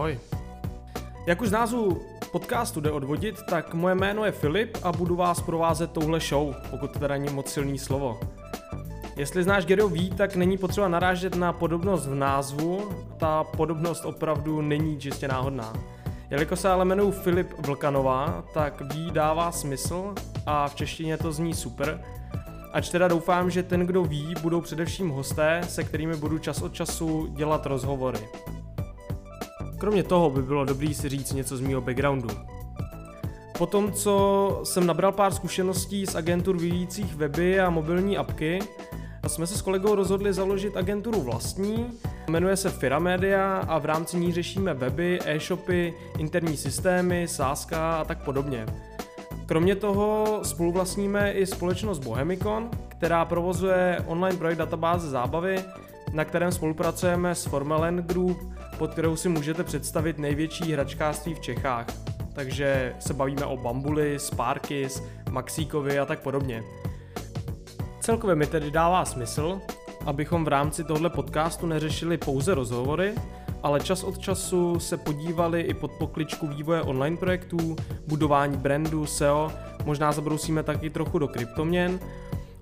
Ahoj. Jak už z názvu podcastu jde odvodit, tak moje jméno je Filip a budu vás provázet touhle show, pokud teda není moc silný slovo. Jestli znáš Gero ví, tak není potřeba narážet na podobnost v názvu, ta podobnost opravdu není čistě náhodná. Jelikož se ale jmenuji Filip Vlkanová, tak ví dává smysl a v češtině to zní super. Ač teda doufám, že ten, kdo ví, budou především hosté, se kterými budu čas od času dělat rozhovory. Kromě toho by bylo dobrý si říct něco z mého backgroundu. Po tom, co jsem nabral pár zkušeností z agentur vyvíjících weby a mobilní apky, jsme se s kolegou rozhodli založit agenturu vlastní, jmenuje se Fira Media a v rámci ní řešíme weby, e-shopy, interní systémy, sáska a tak podobně. Kromě toho spoluvlastníme i společnost Bohemicon, která provozuje online projekt databáze zábavy, na kterém spolupracujeme s Formelen Group, pod kterou si můžete představit největší hračkářství v Čechách. Takže se bavíme o Bambuli, Sparkis, Maxíkovi a tak podobně. Celkově mi tedy dává smysl, abychom v rámci tohle podcastu neřešili pouze rozhovory, ale čas od času se podívali i pod pokličku vývoje online projektů, budování brandu, SEO, možná zabrousíme taky trochu do kryptoměn.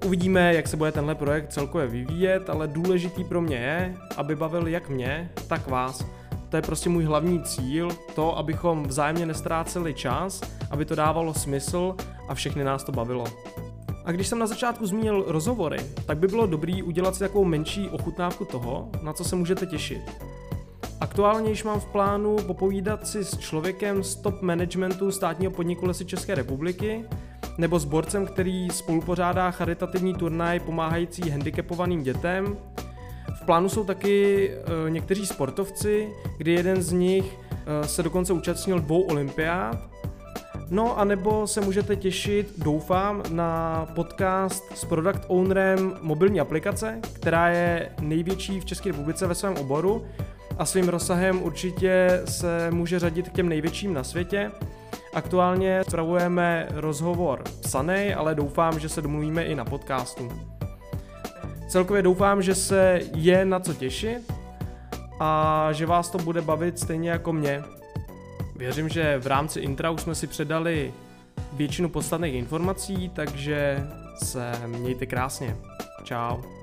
Uvidíme, jak se bude tenhle projekt celkově vyvíjet, ale důležitý pro mě je, aby bavil jak mě, tak vás. To je prostě můj hlavní cíl, to, abychom vzájemně nestráceli čas, aby to dávalo smysl a všechny nás to bavilo. A když jsem na začátku zmínil rozhovory, tak by bylo dobrý udělat si takovou menší ochutnávku toho, na co se můžete těšit. Aktuálně již mám v plánu popovídat si s člověkem z top managementu státního podniku Lesy České republiky, nebo s borcem, který spolupořádá charitativní turnaj pomáhající handicapovaným dětem. V plánu jsou taky e, někteří sportovci, kdy jeden z nich e, se dokonce účastnil dvou olympiád. No a nebo se můžete těšit, doufám, na podcast s product ownerem mobilní aplikace, která je největší v České republice ve svém oboru a svým rozsahem určitě se může řadit k těm největším na světě. Aktuálně spravujeme rozhovor psanej, ale doufám, že se domluvíme i na podcastu. Celkově doufám, že se je na co těšit a že vás to bude bavit stejně jako mě. Věřím, že v rámci intra už jsme si předali většinu podstatných informací, takže se mějte krásně. Ciao.